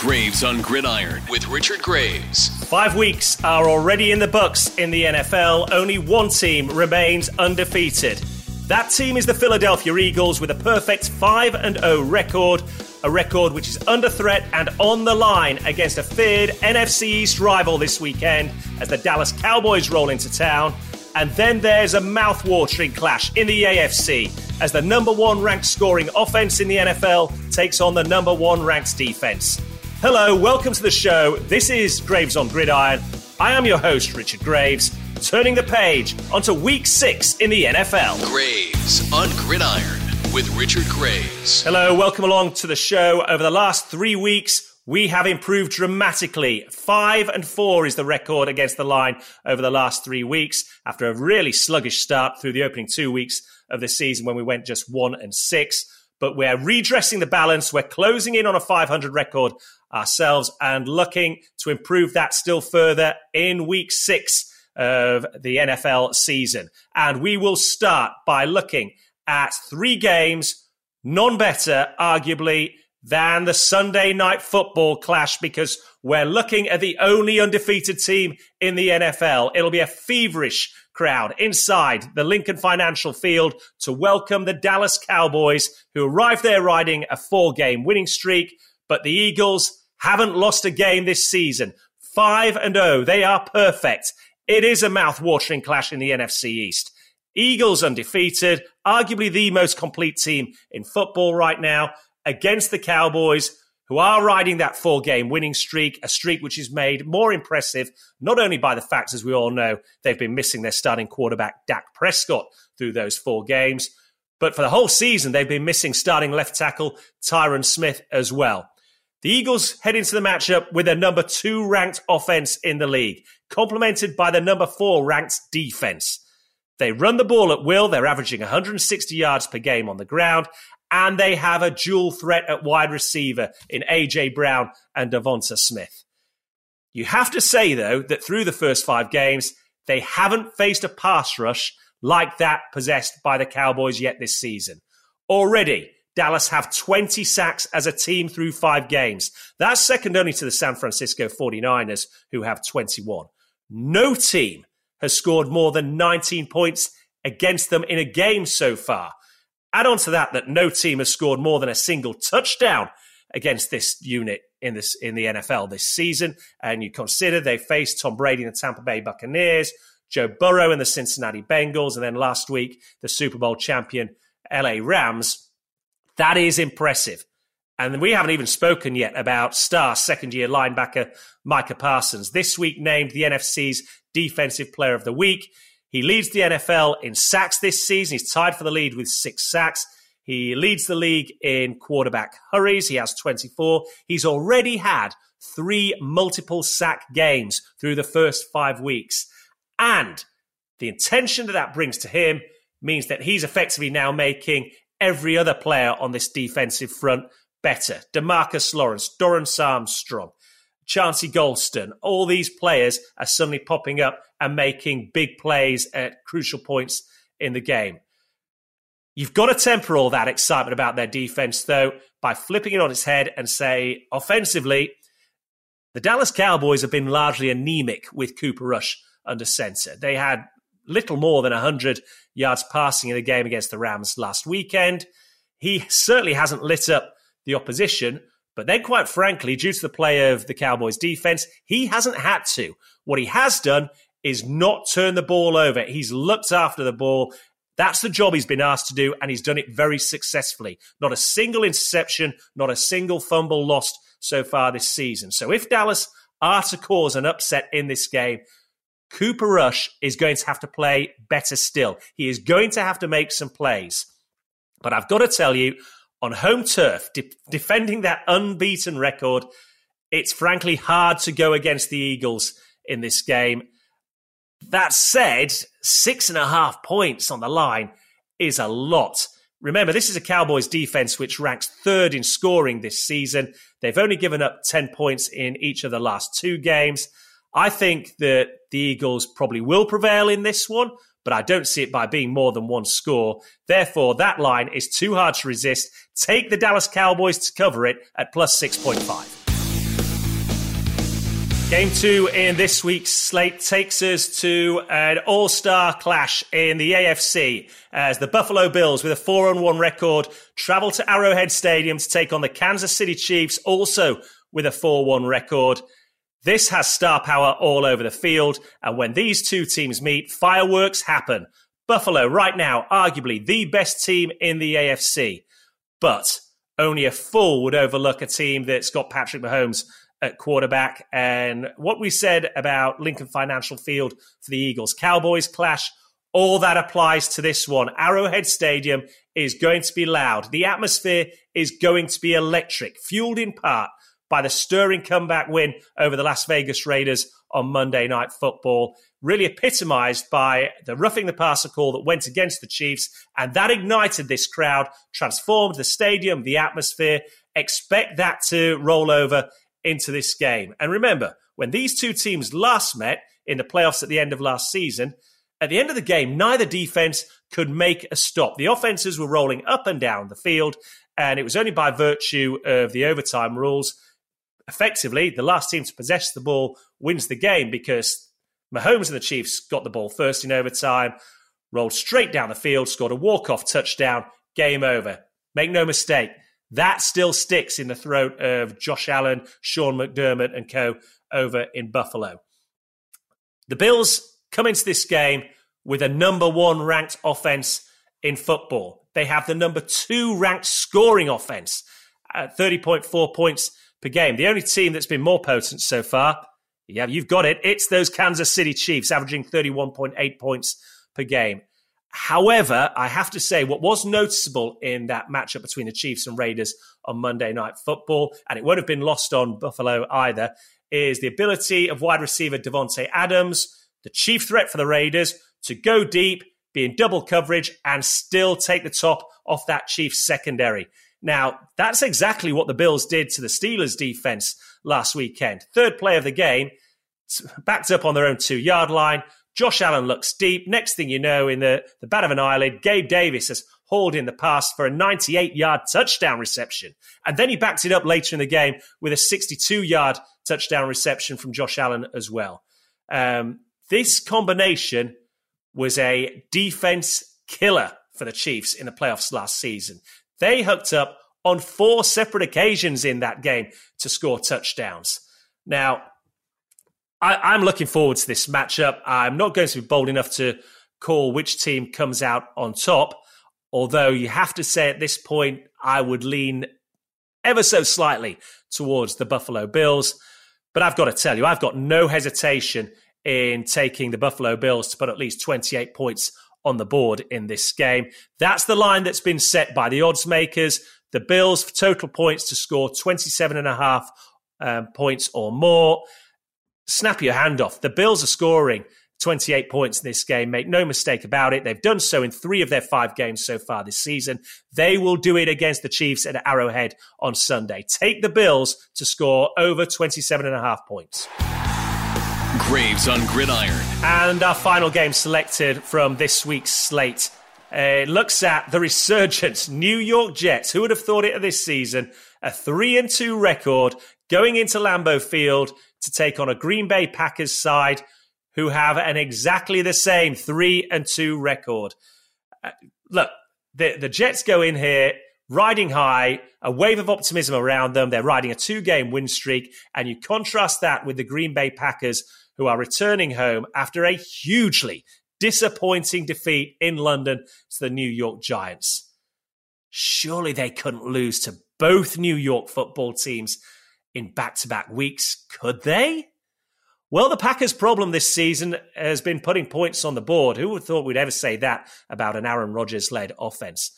Graves on Gridiron with Richard Graves. Five weeks are already in the books in the NFL. Only one team remains undefeated. That team is the Philadelphia Eagles with a perfect 5 0 record, a record which is under threat and on the line against a feared NFC East rival this weekend as the Dallas Cowboys roll into town. And then there's a mouth-watering clash in the AFC as the number one ranked scoring offense in the NFL takes on the number one ranked defense. Hello, welcome to the show. This is Graves on Gridiron. I am your host, Richard Graves, turning the page onto week six in the NFL. Graves on Gridiron with Richard Graves. Hello, welcome along to the show. Over the last three weeks, we have improved dramatically. Five and four is the record against the line over the last three weeks after a really sluggish start through the opening two weeks of the season when we went just one and six. But we're redressing the balance. We're closing in on a 500 record ourselves and looking to improve that still further in week six of the NFL season. And we will start by looking at three games, none better, arguably, than the Sunday night football clash because we're looking at the only undefeated team in the NFL. It'll be a feverish crowd inside the Lincoln Financial Field to welcome the Dallas Cowboys, who arrived there riding a four game winning streak. But the Eagles haven't lost a game this season. 5 and 0. They are perfect. It is a mouth-watering clash in the NFC East. Eagles undefeated, arguably the most complete team in football right now, against the Cowboys, who are riding that four game winning streak, a streak which is made more impressive not only by the fact, as we all know, they've been missing their starting quarterback, Dak Prescott, through those four games, but for the whole season, they've been missing starting left tackle Tyron Smith as well. The Eagles head into the matchup with a number two ranked offense in the league, complemented by the number four ranked defense. They run the ball at will. They're averaging 160 yards per game on the ground, and they have a dual threat at wide receiver in AJ Brown and Devonta Smith. You have to say, though, that through the first five games, they haven't faced a pass rush like that possessed by the Cowboys yet this season. Already, Dallas have 20 sacks as a team through five games. That's second only to the San Francisco 49ers, who have 21. No team has scored more than 19 points against them in a game so far. Add on to that that no team has scored more than a single touchdown against this unit in this in the NFL this season. And you consider they faced Tom Brady and the Tampa Bay Buccaneers, Joe Burrow and the Cincinnati Bengals, and then last week the Super Bowl champion LA Rams. That is impressive. And we haven't even spoken yet about star second year linebacker Micah Parsons, this week named the NFC's Defensive Player of the Week. He leads the NFL in sacks this season. He's tied for the lead with six sacks. He leads the league in quarterback hurries. He has 24. He's already had three multiple sack games through the first five weeks. And the intention that that brings to him means that he's effectively now making every other player on this defensive front better. Demarcus Lawrence, Dorance Armstrong, Chauncey Golston, all these players are suddenly popping up and making big plays at crucial points in the game. You've got to temper all that excitement about their defense, though, by flipping it on its head and say, offensively, the Dallas Cowboys have been largely anemic with Cooper Rush under center. They had little more than 100 yards passing in the game against the Rams last weekend. He certainly hasn't lit up the opposition, but then, quite frankly, due to the play of the Cowboys defense, he hasn't had to. What he has done is not turn the ball over. He's looked after the ball. That's the job he's been asked to do, and he's done it very successfully. Not a single interception, not a single fumble lost so far this season. So if Dallas are to cause an upset in this game, Cooper Rush is going to have to play better still. He is going to have to make some plays. But I've got to tell you, on home turf, de- defending that unbeaten record, it's frankly hard to go against the Eagles in this game. That said, six and a half points on the line is a lot. Remember, this is a Cowboys defense which ranks third in scoring this season. They've only given up 10 points in each of the last two games. I think that the Eagles probably will prevail in this one, but I don't see it by being more than one score. Therefore, that line is too hard to resist. Take the Dallas Cowboys to cover it at plus 6.5. Game two in this week's slate takes us to an all star clash in the AFC as the Buffalo Bills, with a 4 on 1 record, travel to Arrowhead Stadium to take on the Kansas City Chiefs, also with a 4 1 record. This has star power all over the field, and when these two teams meet, fireworks happen. Buffalo, right now, arguably the best team in the AFC, but only a fool would overlook a team that's got Patrick Mahomes at quarterback. And what we said about Lincoln Financial Field for the Eagles Cowboys clash, all that applies to this one. Arrowhead Stadium is going to be loud. The atmosphere is going to be electric, fueled in part by the stirring comeback win over the Las Vegas Raiders on Monday Night Football, really epitomized by the roughing the passer call that went against the Chiefs. And that ignited this crowd, transformed the stadium, the atmosphere. Expect that to roll over into this game. And remember, when these two teams last met in the playoffs at the end of last season, at the end of the game, neither defense could make a stop. The offenses were rolling up and down the field, and it was only by virtue of the overtime rules. Effectively, the last team to possess the ball wins the game because Mahomes and the Chiefs got the ball first in overtime, rolled straight down the field, scored a walk-off touchdown, game over. Make no mistake, that still sticks in the throat of Josh Allen, Sean McDermott, and co. over in Buffalo. The Bills come into this game with a number one ranked offense in football. They have the number two ranked scoring offense at 30.4 points per game. The only team that's been more potent so far, yeah, you've got it. It's those Kansas City Chiefs averaging 31.8 points per game. However, I have to say, what was noticeable in that matchup between the Chiefs and Raiders on Monday Night Football, and it won't have been lost on Buffalo either, is the ability of wide receiver Davante Adams, the chief threat for the Raiders, to go deep, be in double coverage, and still take the top off that Chiefs secondary. Now, that's exactly what the Bills did to the Steelers defense last weekend. Third play of the game, backed up on their own two yard line, Josh Allen looks deep. Next thing you know, in the, the bat of an eyelid, Gabe Davis has hauled in the pass for a 98 yard touchdown reception. And then he backed it up later in the game with a 62 yard touchdown reception from Josh Allen as well. Um, this combination was a defense killer for the Chiefs in the playoffs last season. They hooked up on four separate occasions in that game to score touchdowns. Now, I, am looking forward to this matchup. I'm not going to be bold enough to call which team comes out on top, although you have to say at this point, I would lean ever so slightly towards the Buffalo Bills. But I've got to tell you, I've got no hesitation in taking the Buffalo Bills to put at least 28 points on the board in this game. That's the line that's been set by the odds makers. The Bills for total points to score 27 and a half um, points or more snap your hand off. The Bills are scoring 28 points in this game. Make no mistake about it. They've done so in three of their five games so far this season. They will do it against the Chiefs at Arrowhead on Sunday. Take the Bills to score over 27 and a half points. Graves on Gridiron. And our final game selected from this week's slate uh, looks at the resurgence New York Jets. Who would have thought it of this season? A 3 and 2 record going into Lambeau Field to take on a Green Bay Packers side who have an exactly the same three and two record. Uh, look, the, the Jets go in here riding high, a wave of optimism around them. They're riding a two game win streak. And you contrast that with the Green Bay Packers, who are returning home after a hugely disappointing defeat in London to the New York Giants. Surely they couldn't lose to both New York football teams in back to back weeks, could they? Well, the Packers' problem this season has been putting points on the board. Who would have thought we'd ever say that about an Aaron Rodgers led offense?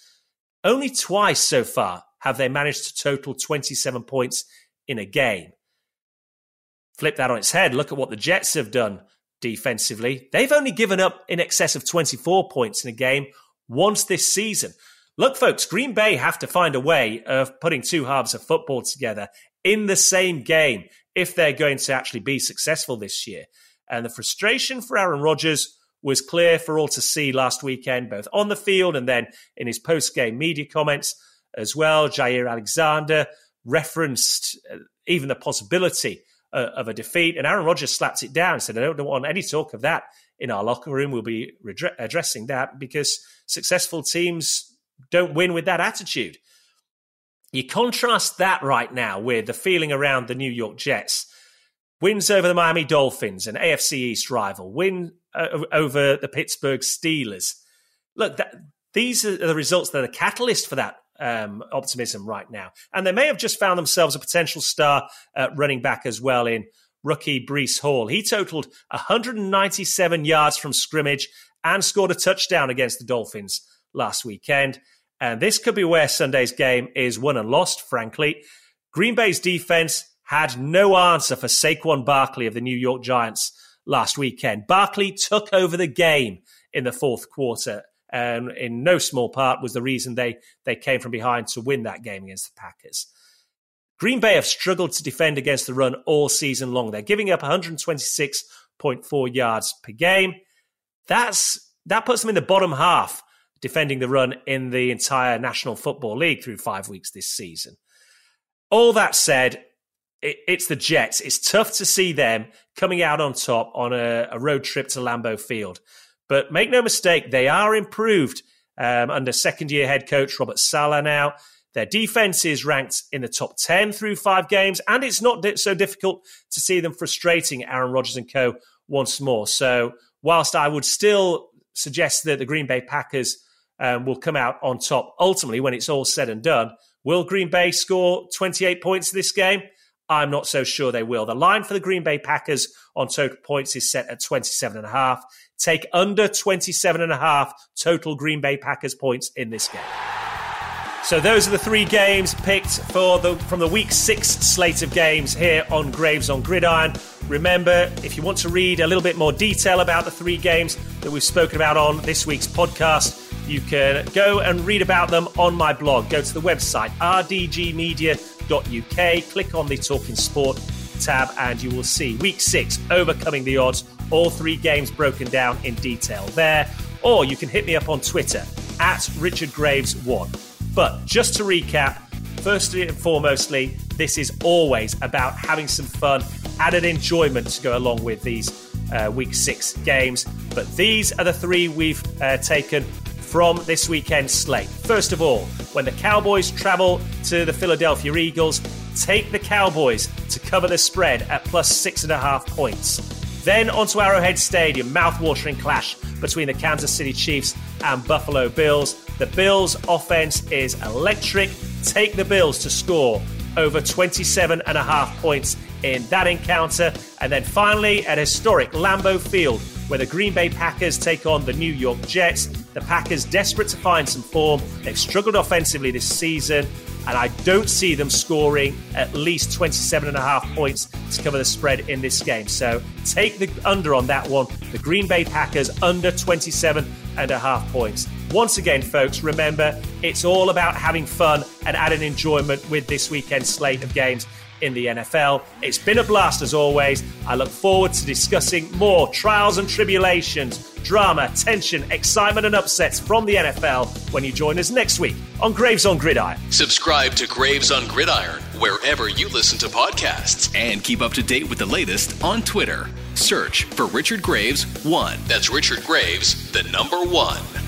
Only twice so far have they managed to total 27 points in a game. Flip that on its head. Look at what the Jets have done defensively. They've only given up in excess of 24 points in a game once this season. Look, folks, Green Bay have to find a way of putting two halves of football together in the same game if they're going to actually be successful this year. And the frustration for Aaron Rodgers was clear for all to see last weekend, both on the field and then in his post game media comments as well. Jaire Alexander referenced uh, even the possibility uh, of a defeat. And Aaron Rodgers slapped it down and said, I don't want any talk of that in our locker room. We'll be redre- addressing that because successful teams don't win with that attitude. You contrast that right now with the feeling around the New York Jets. Wins over the Miami Dolphins, an AFC East rival. Win uh, over the Pittsburgh Steelers. Look, that, these are the results that are the catalyst for that um, optimism right now. And they may have just found themselves a potential star uh, running back as well in rookie Breece Hall. He totaled 197 yards from scrimmage and scored a touchdown against the Dolphins last weekend. And this could be where Sunday's game is won and lost, frankly. Green Bay's defense had no answer for Saquon Barkley of the New York Giants last weekend. Barkley took over the game in the fourth quarter and in no small part was the reason they they came from behind to win that game against the Packers. Green Bay have struggled to defend against the run all season long. They're giving up 126.4 yards per game. That's that puts them in the bottom half defending the run in the entire National Football League through 5 weeks this season. All that said, it, it's the Jets. It's tough to see them coming out on top on a, a road trip to Lambeau Field. But make no mistake, they are improved um, under second year head coach Robert Saleh now. Their defense is ranked in the top 10 through five games, and it's not so difficult to see them frustrating Aaron Rodgers and co. once more. So, whilst I would still suggest that the Green Bay Packers um, will come out on top ultimately when it's all said and done, will Green Bay score 28 points this game? I'm not so sure they will. The line for the Green Bay Packers on total points is set at 27 and a half. Take under 27 and a half total Green Bay Packers points in this game. So those are the three games picked for the from the week six slate of games here on Graves on Gridiron. Remember, if you want to read a little bit more detail about the three games that we've spoken about on this week's podcast, you can go and read about them on my blog. Go to the website rdgmedia.uk, click on the Talking Sport tab, and you will see week six overcoming the odds. All three games broken down in detail there. Or you can hit me up on Twitter at Richard Graves one. But just to recap, firstly and foremostly, this is always about having some fun, added enjoyment to go along with these uh, week six games. But these are the three we've uh, taken from this weekend's slate. First of all, when the Cowboys travel to the Philadelphia Eagles, take the Cowboys to cover the spread at plus six and a half points. Then onto Arrowhead Stadium, mouth-watering clash between the Kansas City Chiefs and Buffalo Bills. The Bills' offense is electric. Take the Bills to score over 27 and a half points in that encounter. And then finally, at historic Lambeau Field, where the Green Bay Packers take on the New York Jets. The Packers desperate to find some form. They've struggled offensively this season, and I don't see them scoring at least 27 and a half points to cover the spread in this game. So take the under on that one. The Green Bay Packers under 27 and a half points. Once again, folks, remember it's all about having fun and adding enjoyment with this weekend's slate of games in the NFL. It's been a blast as always. I look forward to discussing more trials and tribulations, drama, tension, excitement, and upsets from the NFL when you join us next week on Graves on Gridiron. Subscribe to Graves on Gridiron wherever you listen to podcasts and keep up to date with the latest on Twitter. Search for Richard Graves 1. That's Richard Graves, the number one.